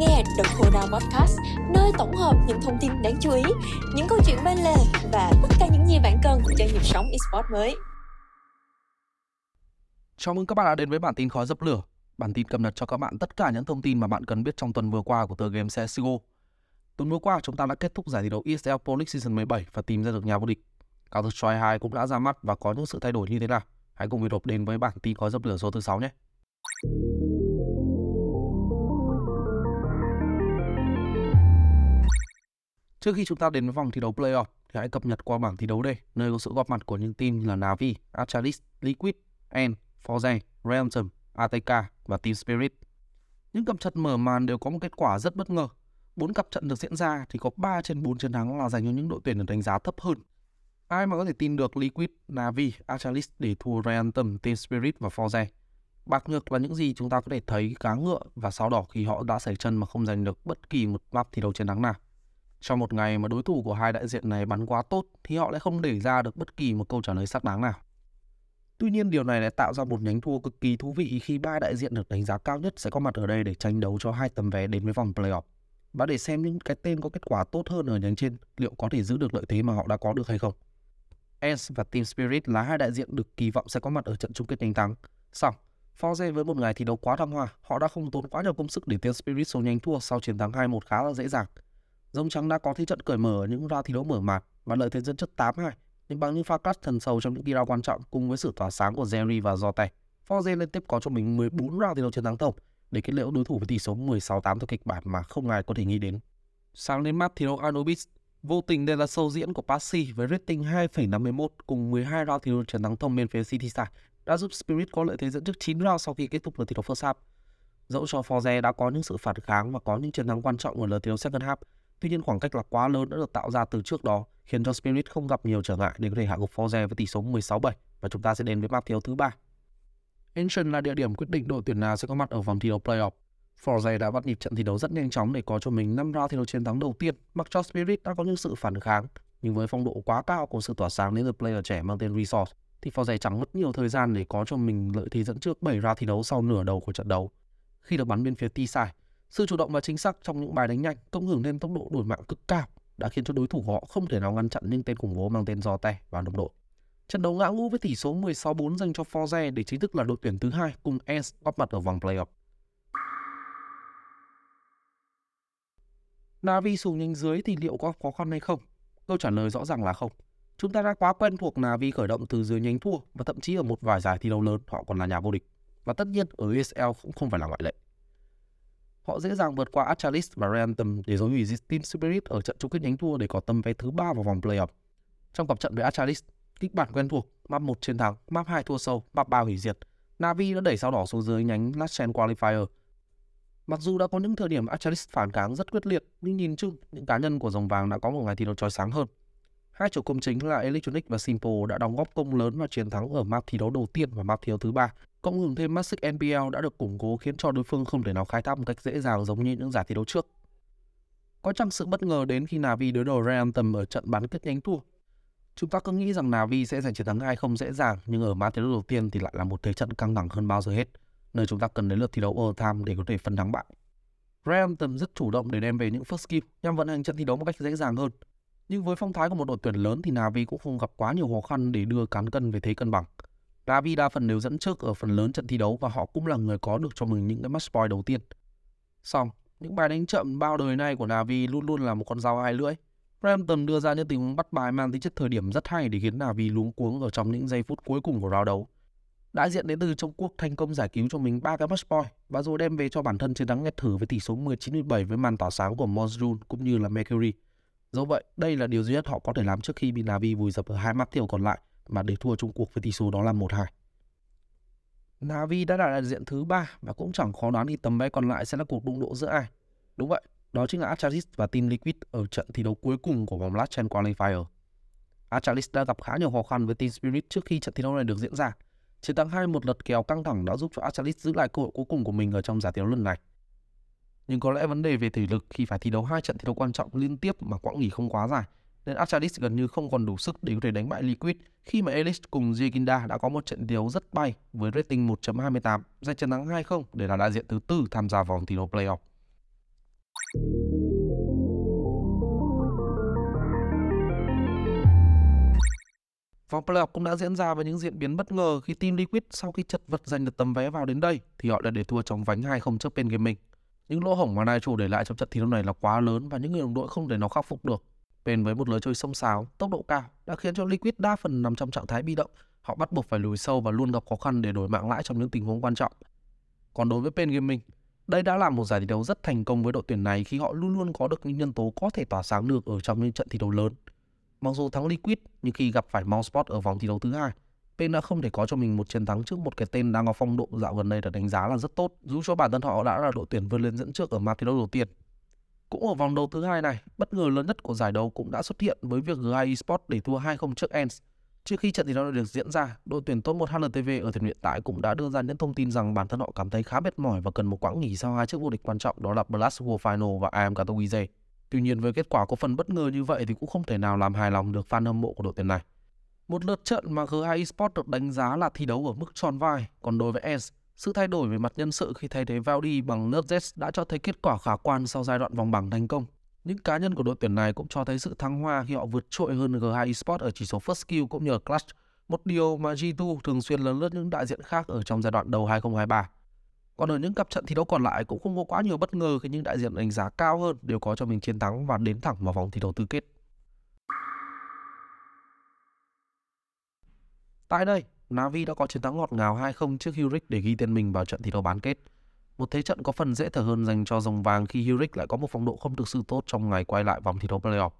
nghe The Corona Podcast, nơi tổng hợp những thông tin đáng chú ý, những câu chuyện bên lề và tất cả những gì bạn cần cho nhịp sống esports mới. Chào mừng các bạn đã đến với bản tin khói dập lửa. Bản tin cập nhật cho các bạn tất cả những thông tin mà bạn cần biết trong tuần vừa qua của tờ game CSGO. Tuần vừa qua chúng ta đã kết thúc giải thi đấu ESL Pro League Season 17 và tìm ra được nhà vô địch. Counter Strike 2 cũng đã ra mắt và có những sự thay đổi như thế nào. Hãy cùng Việt đến với bản tin khói dập lửa số thứ 6 nhé. Trước khi chúng ta đến với vòng thi đấu playoff thì hãy cập nhật qua bảng thi đấu đây, nơi có sự góp mặt của những team là Navi, Astralis, Liquid, N, Forze, Realm, ATK và Team Spirit. Những cặp trận mở màn đều có một kết quả rất bất ngờ. Bốn cặp trận được diễn ra thì có 3 trên 4 chiến thắng là dành cho những đội tuyển được đánh giá thấp hơn. Ai mà có thể tin được Liquid, Navi, Astralis để thua Realm, Team Spirit và Forze. Bạc ngược là những gì chúng ta có thể thấy cá ngựa và sao đỏ khi họ đã xảy chân mà không giành được bất kỳ một map thi đấu chiến thắng nào. Trong một ngày mà đối thủ của hai đại diện này bắn quá tốt thì họ lại không để ra được bất kỳ một câu trả lời xác đáng nào. Tuy nhiên điều này lại tạo ra một nhánh thua cực kỳ thú vị khi ba đại diện được đánh giá cao nhất sẽ có mặt ở đây để tranh đấu cho hai tấm vé đến với vòng playoff. Và để xem những cái tên có kết quả tốt hơn ở nhánh trên liệu có thể giữ được lợi thế mà họ đã có được hay không. S và Team Spirit là hai đại diện được kỳ vọng sẽ có mặt ở trận chung kết đánh thắng. Xong, Forze với một ngày thi đấu quá thăng hoa, họ đã không tốn quá nhiều công sức để Team Spirit số nhanh thua sau chiến thắng 2-1 khá là dễ dàng. Dông trắng đã có thế trận cởi mở ở những ra thi đấu mở màn và lợi thế dẫn trước 8-2 nhưng bằng những pha cắt thần sầu trong những kỳ ra quan trọng cùng với sự tỏa sáng của Jerry và Jote, Forze liên tiếp có cho mình 14 round thi đấu chiến thắng tổng để kết liễu đối thủ với tỷ số 16-8 theo kịch bản mà không ai có thể nghĩ đến. Sáng lên map thi đấu Anubis, vô tình đây là sâu diễn của Passy với rating 2,51 cùng 12 round thi đấu chiến thắng thông bên phía City Star đã giúp Spirit có lợi thế dẫn trước 9 round sau khi kết thúc lượt thi đấu first half. Dẫu cho Forze đã có những sự phản kháng và có những chiến thắng quan trọng ở lượt thi đấu second half, Tuy nhiên khoảng cách là quá lớn đã được tạo ra từ trước đó, khiến cho Spirit không gặp nhiều trở ngại để có thể hạ gục Forze với tỷ số 16-7 và chúng ta sẽ đến với map thi đấu thứ ba. Ancient là địa điểm quyết định đội tuyển nào sẽ có mặt ở vòng thi đấu playoff. Forze đã bắt nhịp trận thi đấu rất nhanh chóng để có cho mình 5 round thi đấu chiến thắng đầu tiên, mặc cho Spirit đã có những sự phản kháng, nhưng với phong độ quá cao của sự tỏa sáng đến từ player trẻ mang tên Resource, thì Forze chẳng mất nhiều thời gian để có cho mình lợi thế dẫn trước 7 round thi đấu sau nửa đầu của trận đấu. Khi được bắn bên phía T-side, sự chủ động và chính xác trong những bài đánh nhanh, cộng hưởng lên tốc độ đổi mạng cực cao, đã khiến cho đối thủ họ không thể nào ngăn chặn những tên khủng bố mang tên do tay và đồng đội. Trận đấu ngã ngũ với tỷ số 16-4 dành cho Forze để chính thức là đội tuyển thứ hai cùng S góp mặt ở vòng playoff. Navi xuống nhanh dưới thì liệu có khó khăn hay không? Câu trả lời rõ ràng là không. Chúng ta đã quá quen thuộc Navi khởi động từ dưới nhánh thua và thậm chí ở một vài giải thi đấu lớn, họ còn là nhà vô địch. Và tất nhiên, ở ESL cũng không phải là ngoại lệ. Họ dễ dàng vượt qua Astralis và Random để dối hủy Team Spirit ở trận chung kết nhánh thua để có tấm vé thứ ba vào vòng playoff. Trong cặp trận với Astralis, kịch bản quen thuộc, map 1 chiến thắng, map 2 thua sâu, map 3 hủy diệt. Navi đã đẩy sao đỏ xuống dưới nhánh Last Chance Qualifier. Mặc dù đã có những thời điểm Astralis phản kháng rất quyết liệt, nhưng nhìn chung, những cá nhân của dòng vàng đã có một ngày thi đấu chói sáng hơn. Hai chủ công chính là Electronic và Simple đã đóng góp công lớn vào chiến thắng ở map thi đấu đầu tiên và map thi đấu thứ ba, Cộng hưởng thêm Massic NPL đã được củng cố khiến cho đối phương không thể nào khai thác một cách dễ dàng giống như những giải thi đấu trước. Có chăng sự bất ngờ đến khi Navi đối đầu Real tầm ở trận bán kết nhánh thua. Chúng ta cứ nghĩ rằng Navi sẽ giành chiến thắng hai không dễ dàng, nhưng ở map thi đấu đầu tiên thì lại là một thế trận căng thẳng hơn bao giờ hết, nơi chúng ta cần đến lượt thi đấu overtime để có thể phân thắng bại. Real tầm rất chủ động để đem về những first kill nhằm vận hành trận thi đấu một cách dễ dàng hơn. Nhưng với phong thái của một đội tuyển lớn thì Navi cũng không gặp quá nhiều khó khăn để đưa cán cân về thế cân bằng. Navi đa phần đều dẫn trước ở phần lớn trận thi đấu và họ cũng là người có được cho mình những cái match point đầu tiên. Xong, những bài đánh chậm bao đời nay của Navi luôn luôn là một con dao hai lưỡi. Brampton đưa ra những tình huống bắt bài mang tính chất thời điểm rất hay để khiến Navi luống cuống ở trong những giây phút cuối cùng của round đấu. Đại diện đến từ Trung Quốc thành công giải cứu cho mình ba cái match point và rồi đem về cho bản thân chiến thắng nghẹt thử với tỷ số 19-17 với màn tỏa sáng của Monsoon cũng như là Mercury. Do vậy, đây là điều duy nhất họ có thể làm trước khi bị Navi vùi dập ở hai map tiêu còn lại mà để thua Trung Quốc với tỷ số đó là 1-2. Navi đã đạt đại diện thứ ba và cũng chẳng khó đoán đi tầm vé còn lại sẽ là cuộc đụng độ giữa ai. Đúng vậy, đó chính là Astralis và Team Liquid ở trận thi đấu cuối cùng của vòng Last Chance Qualifier. Astralis đã gặp khá nhiều khó khăn với Team Spirit trước khi trận thi đấu này được diễn ra. Chiến thắng hai một lật kèo căng thẳng đã giúp cho Astralis giữ lại cơ hội cuối cùng của mình ở trong giải thi đấu lần này. Nhưng có lẽ vấn đề về thể lực khi phải thi đấu hai trận thi đấu quan trọng liên tiếp mà quãng nghỉ không quá dài nên Astralis gần như không còn đủ sức để có thể đánh bại Liquid khi mà Elix cùng Jekinda đã có một trận đấu rất bay với rating 1.28, giành chiến thắng 2-0 để là đại diện thứ tư tham gia vòng thi đấu playoff. Vòng playoff cũng đã diễn ra với những diễn biến bất ngờ khi team Liquid sau khi chật vật giành được tấm vé vào đến đây thì họ đã để thua trong vánh 2-0 trước Pen Gaming. Những lỗ hổng mà Nitro để lại trong trận thi đấu này là quá lớn và những người đồng đội không thể nào khắc phục được. Pen với một lối chơi sông sáo, tốc độ cao đã khiến cho Liquid đa phần nằm trong trạng thái bị động. Họ bắt buộc phải lùi sâu và luôn gặp khó khăn để đổi mạng lãi trong những tình huống quan trọng. Còn đối với Pen Gaming, đây đã là một giải thi đấu rất thành công với đội tuyển này khi họ luôn luôn có được những nhân tố có thể tỏa sáng được ở trong những trận thi đấu lớn. Mặc dù thắng Liquid, nhưng khi gặp phải Mountsport ở vòng thi đấu thứ hai, Pen đã không thể có cho mình một chiến thắng trước một cái tên đang có phong độ dạo gần đây được đánh giá là rất tốt, dù cho bản thân họ đã là đội tuyển vươn lên dẫn trước ở map thi đấu đầu tiên. Cũng ở vòng đấu thứ hai này, bất ngờ lớn nhất của giải đấu cũng đã xuất hiện với việc G2 Esports để thua 2-0 trước ENS. Trước khi trận thi đấu được diễn ra, đội tuyển top 1 HLTV ở thời điểm hiện tại cũng đã đưa ra những thông tin rằng bản thân họ cảm thấy khá mệt mỏi và cần một quãng nghỉ sau hai chiếc vô địch quan trọng đó là Blast World Final và AM Katowice. Tuy nhiên với kết quả có phần bất ngờ như vậy thì cũng không thể nào làm hài lòng được fan hâm mộ của đội tuyển này. Một lượt trận mà G2 Esports được đánh giá là thi đấu ở mức tròn vai, còn đối với S, sự thay đổi về mặt nhân sự khi thay thế Valdi bằng Nerdz đã cho thấy kết quả khả quan sau giai đoạn vòng bảng thành công. Những cá nhân của đội tuyển này cũng cho thấy sự thăng hoa khi họ vượt trội hơn G2 Esports ở chỉ số first skill cũng như clutch, một điều mà G2 thường xuyên lấn lướt những đại diện khác ở trong giai đoạn đầu 2023. Còn ở những cặp trận thi đấu còn lại cũng không có quá nhiều bất ngờ khi những đại diện đánh giá cao hơn đều có cho mình chiến thắng và đến thẳng vào vòng thi đấu tứ kết. Tại đây, Navi đã có chiến thắng ngọt ngào 2-0 trước Huric để ghi tên mình vào trận thi đấu bán kết. Một thế trận có phần dễ thở hơn dành cho dòng vàng khi Huric lại có một phong độ không thực sự tốt trong ngày quay lại vòng thi đấu playoff.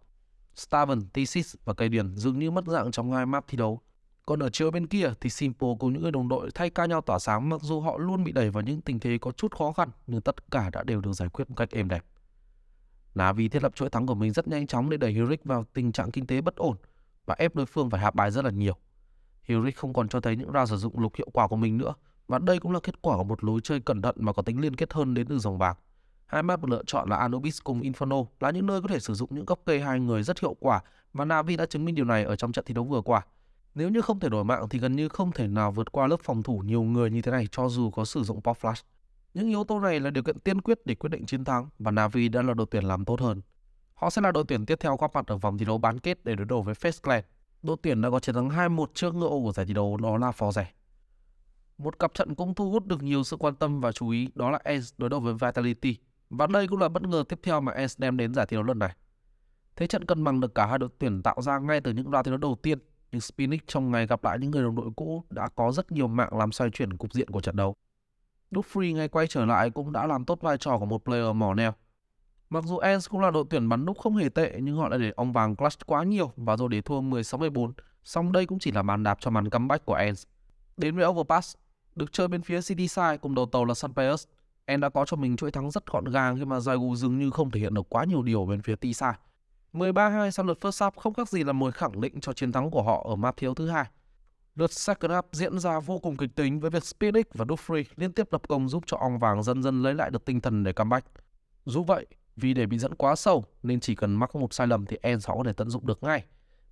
Staven, Tisis và Cây Điền dường như mất dạng trong hai map thi đấu. Còn ở chiều bên kia thì Simple cùng những người đồng đội thay ca nhau tỏa sáng mặc dù họ luôn bị đẩy vào những tình thế có chút khó khăn nhưng tất cả đã đều được giải quyết một cách êm đẹp. Navi thiết lập chuỗi thắng của mình rất nhanh chóng để đẩy Huric vào tình trạng kinh tế bất ổn và ép đối phương phải hạ bài rất là nhiều. Huric không còn cho thấy những ra sử dụng lục hiệu quả của mình nữa và đây cũng là kết quả của một lối chơi cẩn thận mà có tính liên kết hơn đến từ dòng bạc. Hai map lựa chọn là Anubis cùng Inferno là những nơi có thể sử dụng những góc cây hai người rất hiệu quả và Navi đã chứng minh điều này ở trong trận thi đấu vừa qua. Nếu như không thể đổi mạng thì gần như không thể nào vượt qua lớp phòng thủ nhiều người như thế này cho dù có sử dụng pop flash. Những yếu tố này là điều kiện tiên quyết để quyết định chiến thắng và Navi đã là đội tuyển làm tốt hơn. Họ sẽ là đội tuyển tiếp theo góp mặt ở vòng thi đấu bán kết để đối đầu với Face Clan. Đội tuyển đã có chiến thắng 2-1 trước ngựa ô của giải thi đấu, đó là Phò Rẻ. Một cặp trận cũng thu hút được nhiều sự quan tâm và chú ý, đó là Ace đối đầu với Vitality. Và đây cũng là bất ngờ tiếp theo mà Ace đem đến giải thi đấu lần này. Thế trận cân bằng được cả hai đội tuyển tạo ra ngay từ những loạt thi đấu đầu tiên, nhưng Spinix trong ngày gặp lại những người đồng đội cũ đã có rất nhiều mạng làm xoay chuyển cục diện của trận đấu. Dufree ngay quay trở lại cũng đã làm tốt vai trò của một player mỏ neo. Mặc dù Ens cũng là đội tuyển bắn nút không hề tệ nhưng họ đã để ông vàng clutch quá nhiều và rồi để thua 16-14. Song đây cũng chỉ là bàn đạp cho màn comeback của Ens. Đến với Overpass, được chơi bên phía City Side cùng đầu tàu là Sunpayers, En đã có cho mình chuỗi thắng rất gọn gàng khi mà Zaigu dường như không thể hiện được quá nhiều điều bên phía T-Side. 13-2 sau lượt first half không khác gì là mồi khẳng định cho chiến thắng của họ ở map thiếu thứ hai. Lượt second half diễn ra vô cùng kịch tính với việc Spirit và Dufree liên tiếp lập công giúp cho ong vàng dần dần lấy lại được tinh thần để comeback. Dù vậy, vì để bị dẫn quá sâu nên chỉ cần mắc một sai lầm thì En có thể tận dụng được ngay.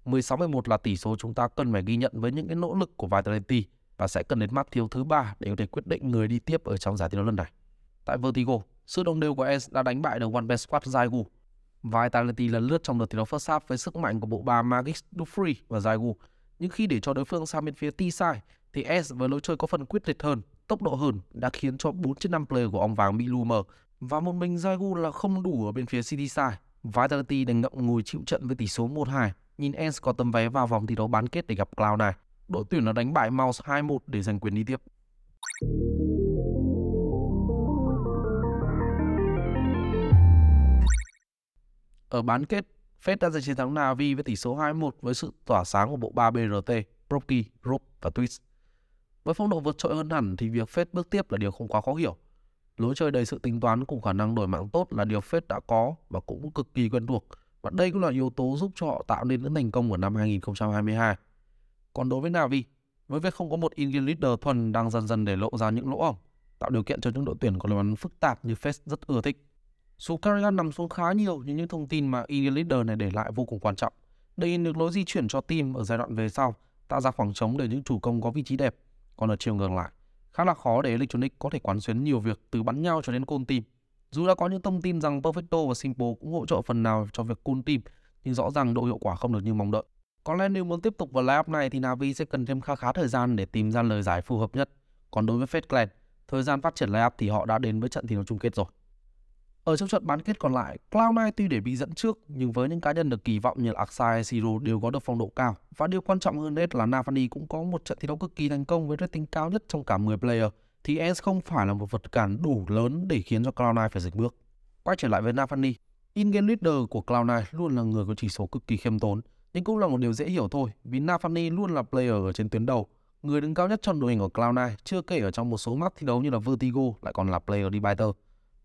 16-11 là tỷ số chúng ta cần phải ghi nhận với những cái nỗ lực của Vitality và sẽ cần đến map thiếu thứ ba để có thể quyết định người đi tiếp ở trong giải thi đấu lần này. Tại Vertigo, sự đồng đều của En đã đánh bại được One Best Squad Zaigu Vitality lần lướt trong đợt thi đấu first half với sức mạnh của bộ ba Magix, Dufree và Zaigu. Nhưng khi để cho đối phương sang bên phía T-side thì S với lối chơi có phần quyết liệt hơn, tốc độ hơn đã khiến cho 4 trên 5 player của ông vàng bị lu mờ và một mình Zaigu là không đủ ở bên phía City side. Vitality đành ngậm ngùi chịu trận với tỷ số 1-2. Nhìn Ens có tấm vé vào vòng thi đấu bán kết để gặp Cloud này. Đội tuyển nó đánh bại Mouse 2-1 để giành quyền đi tiếp. Ở bán kết, Fed đã giành chiến thắng Navi với tỷ số 2-1 với sự tỏa sáng của bộ 3 BRT, Broky, Rope và Twist. Với phong độ vượt trội hơn hẳn thì việc Fed bước tiếp là điều không quá khó hiểu. Lối chơi đầy sự tính toán cùng khả năng đổi mạng tốt là điều Fed đã có và cũng cực kỳ quen thuộc. Và đây cũng là yếu tố giúp cho họ tạo nên những thành công của năm 2022. Còn đối với Navi, với việc không có một Indian leader thuần đang dần dần để lộ ra những lỗ hổng, tạo điều kiện cho những đội tuyển có lối bắn phức tạp như Fed rất ưa thích. Số Carrigan nằm xuống khá nhiều nhưng những thông tin mà Indian Leader này để lại vô cùng quan trọng. Đây được lối di chuyển cho team ở giai đoạn về sau, tạo ra khoảng trống để những chủ công có vị trí đẹp. Còn ở chiều ngược lại, khá là khó để Electronic có thể quán xuyến nhiều việc từ bắn nhau cho đến côn team. Dù đã có những thông tin rằng Perfecto và Simple cũng hỗ trợ phần nào cho việc côn team, nhưng rõ ràng độ hiệu quả không được như mong đợi. Có lẽ nếu muốn tiếp tục vào lineup này thì Navi sẽ cần thêm khá khá thời gian để tìm ra lời giải phù hợp nhất. Còn đối với Fed Clan, thời gian phát triển lineup thì họ đã đến với trận thi đấu chung kết rồi. Ở trong trận bán kết còn lại, Cloud9 tuy để bị dẫn trước nhưng với những cá nhân được kỳ vọng như là Aksai hay Siro đều có được phong độ cao. Và điều quan trọng hơn hết là Navani cũng có một trận thi đấu cực kỳ thành công với rating cao nhất trong cả 10 player thì ES không phải là một vật cản đủ lớn để khiến cho Cloud9 phải dịch bước. Quay trở lại với Navani, in-game leader của Cloud9 luôn là người có chỉ số cực kỳ khiêm tốn, nhưng cũng là một điều dễ hiểu thôi vì Navani luôn là player ở trên tuyến đầu, người đứng cao nhất trong đội hình của Cloud9, chưa kể ở trong một số map thi đấu như là Vertigo lại còn là player đi Biter.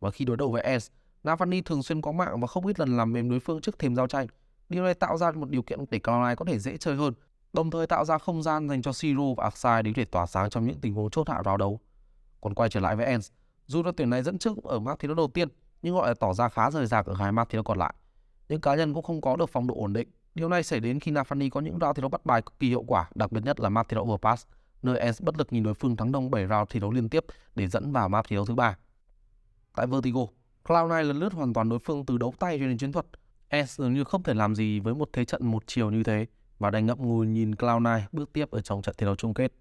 Và khi đối đầu với S, Navani thường xuyên có mạng và không ít lần làm mềm đối phương trước thềm giao tranh. Điều này tạo ra một điều kiện để Cloud9 có thể dễ chơi hơn, đồng thời tạo ra không gian dành cho Siro và Aksai để có thể tỏa sáng trong những tình huống chốt hạ vào đấu. Còn quay trở lại với Ens, dù đội tuyển này dẫn trước ở map thi đấu đầu tiên, nhưng họ lại tỏ ra khá rời rạc ở hai map thi đấu còn lại. Những cá nhân cũng không có được phong độ ổn định. Điều này xảy đến khi Nafani có những round thi đấu bắt bài cực kỳ hiệu quả, đặc biệt nhất là map thi đấu overpass, nơi Ens bất lực nhìn đối phương thắng đông 7 round thi đấu liên tiếp để dẫn vào map thi đấu thứ ba. Tại Vertigo, Cloud9 lần lướt hoàn toàn đối phương từ đấu tay cho đến chiến thuật. Ens dường như không thể làm gì với một thế trận một chiều như thế và đành ngậm ngùi nhìn Cloud9 bước tiếp ở trong trận thi đấu chung kết.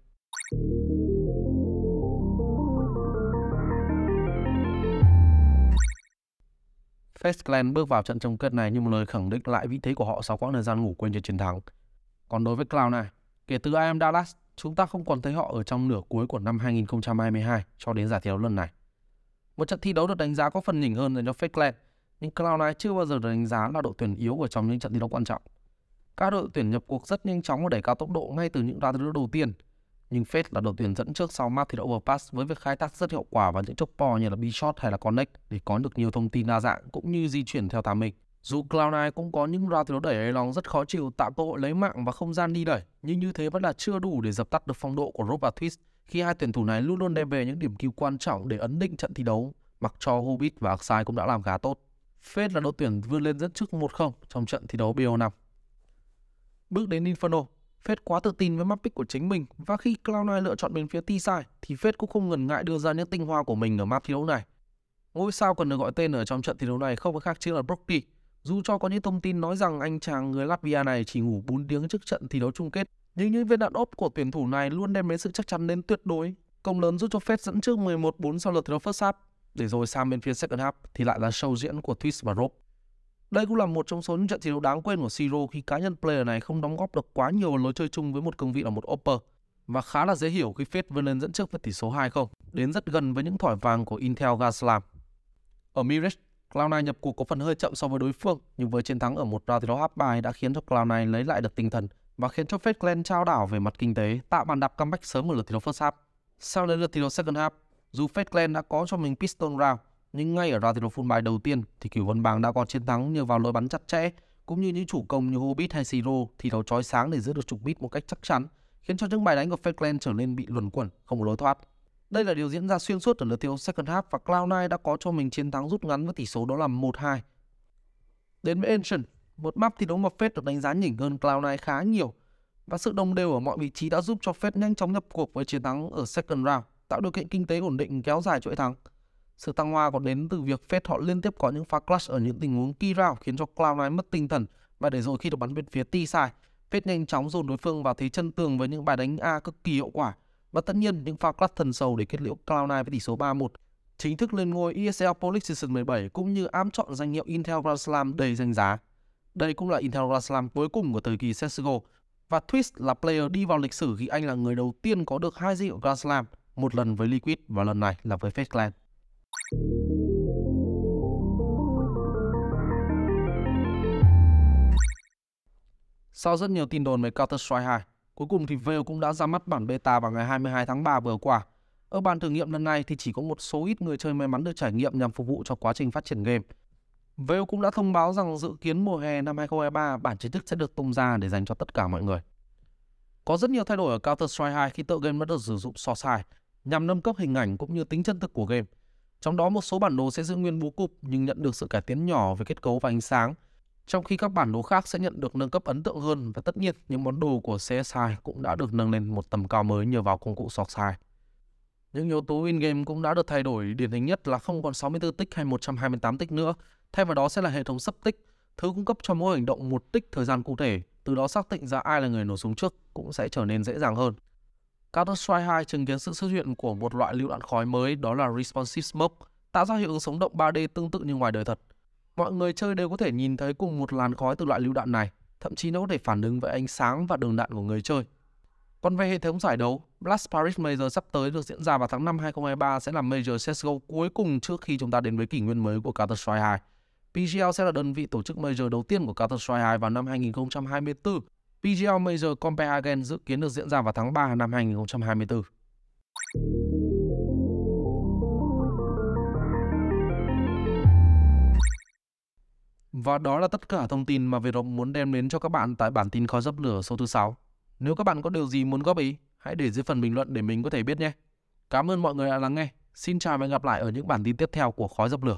Face Clan bước vào trận chung kết này như một lời khẳng định lại vị thế của họ sau quãng thời gian ngủ quên trên chiến thắng. Còn đối với Cloud này, kể từ IM Dallas, chúng ta không còn thấy họ ở trong nửa cuối của năm 2022 cho đến giải thi đấu lần này. Một trận thi đấu được đánh giá có phần nhỉnh hơn dành cho Fakeland, nhưng Cloud9 chưa bao giờ được đánh giá là đội tuyển yếu ở trong những trận thi đấu quan trọng. Các đội tuyển nhập cuộc rất nhanh chóng và đẩy cao tốc độ ngay từ những ra thi đấu đầu tiên, nhưng Fed là đội tuyển dẫn trước sau map thi đấu overpass với việc khai thác rất hiệu quả vào những chốc po như là B-shot hay là connect để có được nhiều thông tin đa dạng cũng như di chuyển theo thả mình. Dù Cloud9 cũng có những round thi đấu đẩy lòng rất khó chịu tạo cơ hội lấy mạng và không gian đi đẩy, nhưng như thế vẫn là chưa đủ để dập tắt được phong độ của Rob và Twist khi hai tuyển thủ này luôn luôn đem về những điểm cứu quan trọng để ấn định trận thi đấu, mặc cho Hobbit và Aksai cũng đã làm khá tốt. Fed là đội tuyển vươn lên dẫn trước 1-0 trong trận thi đấu BO5. Bước đến Inferno, Fed quá tự tin với map pick của chính mình và khi Cloud9 lựa chọn bên phía T-side thì Fed cũng không ngần ngại đưa ra những tinh hoa của mình ở map thi đấu này. Ngôi sao cần được gọi tên ở trong trận thi đấu này không có khác chính là Brookie. Dù cho có những thông tin nói rằng anh chàng người Latvia này chỉ ngủ 4 tiếng trước trận thi đấu chung kết, nhưng những viên đạn ốp của tuyển thủ này luôn đem đến sự chắc chắn đến tuyệt đối. Công lớn giúp cho Fed dẫn trước 11-4 sau lượt thi đấu first half, để rồi sang bên phía second half thì lại là show diễn của Twist và Rob. Đây cũng là một trong số những trận thi đấu đáng quên của Siro khi cá nhân player này không đóng góp được quá nhiều vào lối chơi chung với một cương vị là một upper và khá là dễ hiểu khi Fed vươn lên dẫn trước với tỷ số 2-0, đến rất gần với những thỏi vàng của Intel Gaslam. Ở Mirage, Cloud9 nhập cuộc có phần hơi chậm so với đối phương, nhưng với chiến thắng ở một round thi đấu áp bài đã khiến cho Cloud9 lấy lại được tinh thần và khiến cho Fed Clan trao đảo về mặt kinh tế, tạo bàn đạp comeback sớm ở lượt thi đấu first half. Sau đến lượt thi đấu second half, dù Fed Clan đã có cho mình piston round, nhưng ngay ở round thi đấu full bài đầu tiên thì cửu vân bàng đã có chiến thắng nhờ vào lối bắn chặt chẽ cũng như những chủ công như Hobbit hay Siro thì đấu chói sáng để giữ được trục bit một cách chắc chắn khiến cho những bài đánh của Falkland trở nên bị luẩn quẩn không có lối thoát đây là điều diễn ra xuyên suốt ở lượt thi đấu second half và Cloud9 đã có cho mình chiến thắng rút ngắn với tỷ số đó là 1-2 đến với Ancient một map thi đấu mà Fed được đánh giá nhỉnh hơn Cloud9 khá nhiều và sự đồng đều ở mọi vị trí đã giúp cho Fed nhanh chóng nhập cuộc với chiến thắng ở second round tạo điều kiện kinh tế ổn định kéo dài chuỗi thắng sự tăng hoa còn đến từ việc Fed họ liên tiếp có những pha clutch ở những tình huống key round khiến cho Cloud9 mất tinh thần và để rồi khi được bắn bên phía T side, Fed nhanh chóng dồn đối phương vào thế chân tường với những bài đánh A cực kỳ hiệu quả và tất nhiên những pha clutch thần sầu để kết liễu Cloud9 với tỷ số 3-1 chính thức lên ngôi ESL Police Season 17 cũng như ám chọn danh hiệu Intel Grand Slam đầy danh giá. Đây cũng là Intel Grand Slam cuối cùng của thời kỳ CSGO và Twist là player đi vào lịch sử khi anh là người đầu tiên có được hai danh hiệu Grand Slam, một lần với Liquid và lần này là với Fed Clan. Sau rất nhiều tin đồn về Counter-Strike 2, cuối cùng thì Valve cũng đã ra mắt bản beta vào ngày 22 tháng 3 vừa qua. Ở bản thử nghiệm lần này thì chỉ có một số ít người chơi may mắn được trải nghiệm nhằm phục vụ cho quá trình phát triển game. Valve cũng đã thông báo rằng dự kiến mùa hè năm 2023 bản chính thức sẽ được tung ra để dành cho tất cả mọi người. Có rất nhiều thay đổi ở Counter-Strike 2 khi tựa game đã được sử dụng so sai, nhằm nâng cấp hình ảnh cũng như tính chân thực của game. Trong đó một số bản đồ sẽ giữ nguyên bố cục nhưng nhận được sự cải tiến nhỏ về kết cấu và ánh sáng, trong khi các bản đồ khác sẽ nhận được nâng cấp ấn tượng hơn và tất nhiên những món đồ của CSI cũng đã được nâng lên một tầm cao mới nhờ vào công cụ sọt 2. Những yếu tố in-game cũng đã được thay đổi, điển hình nhất là không còn 64 tích hay 128 tích nữa, thay vào đó sẽ là hệ thống sắp tích, thứ cung cấp cho mỗi hành động một tích thời gian cụ thể, từ đó xác định ra ai là người nổ súng trước cũng sẽ trở nên dễ dàng hơn. Counter-Strike 2 chứng kiến sự xuất hiện của một loại lưu đạn khói mới đó là Responsive Smoke, tạo ra hiệu ứng sống động 3D tương tự như ngoài đời thật. Mọi người chơi đều có thể nhìn thấy cùng một làn khói từ loại lưu đạn này, thậm chí nó có thể phản ứng với ánh sáng và đường đạn của người chơi. Còn về hệ thống giải đấu, Blast Paris Major sắp tới được diễn ra vào tháng 5 2023 sẽ là Major CSGO cuối cùng trước khi chúng ta đến với kỷ nguyên mới của Counter-Strike 2. PGL sẽ là đơn vị tổ chức Major đầu tiên của Counter-Strike 2 vào năm 2024. PGL Major Copenhagen dự kiến được diễn ra vào tháng 3 năm 2024. Và đó là tất cả thông tin mà Việt Rộng muốn đem đến cho các bạn tại bản tin khói dấp lửa số thứ 6. Nếu các bạn có điều gì muốn góp ý, hãy để dưới phần bình luận để mình có thể biết nhé. Cảm ơn mọi người đã lắng nghe. Xin chào và hẹn gặp lại ở những bản tin tiếp theo của khói Dập lửa.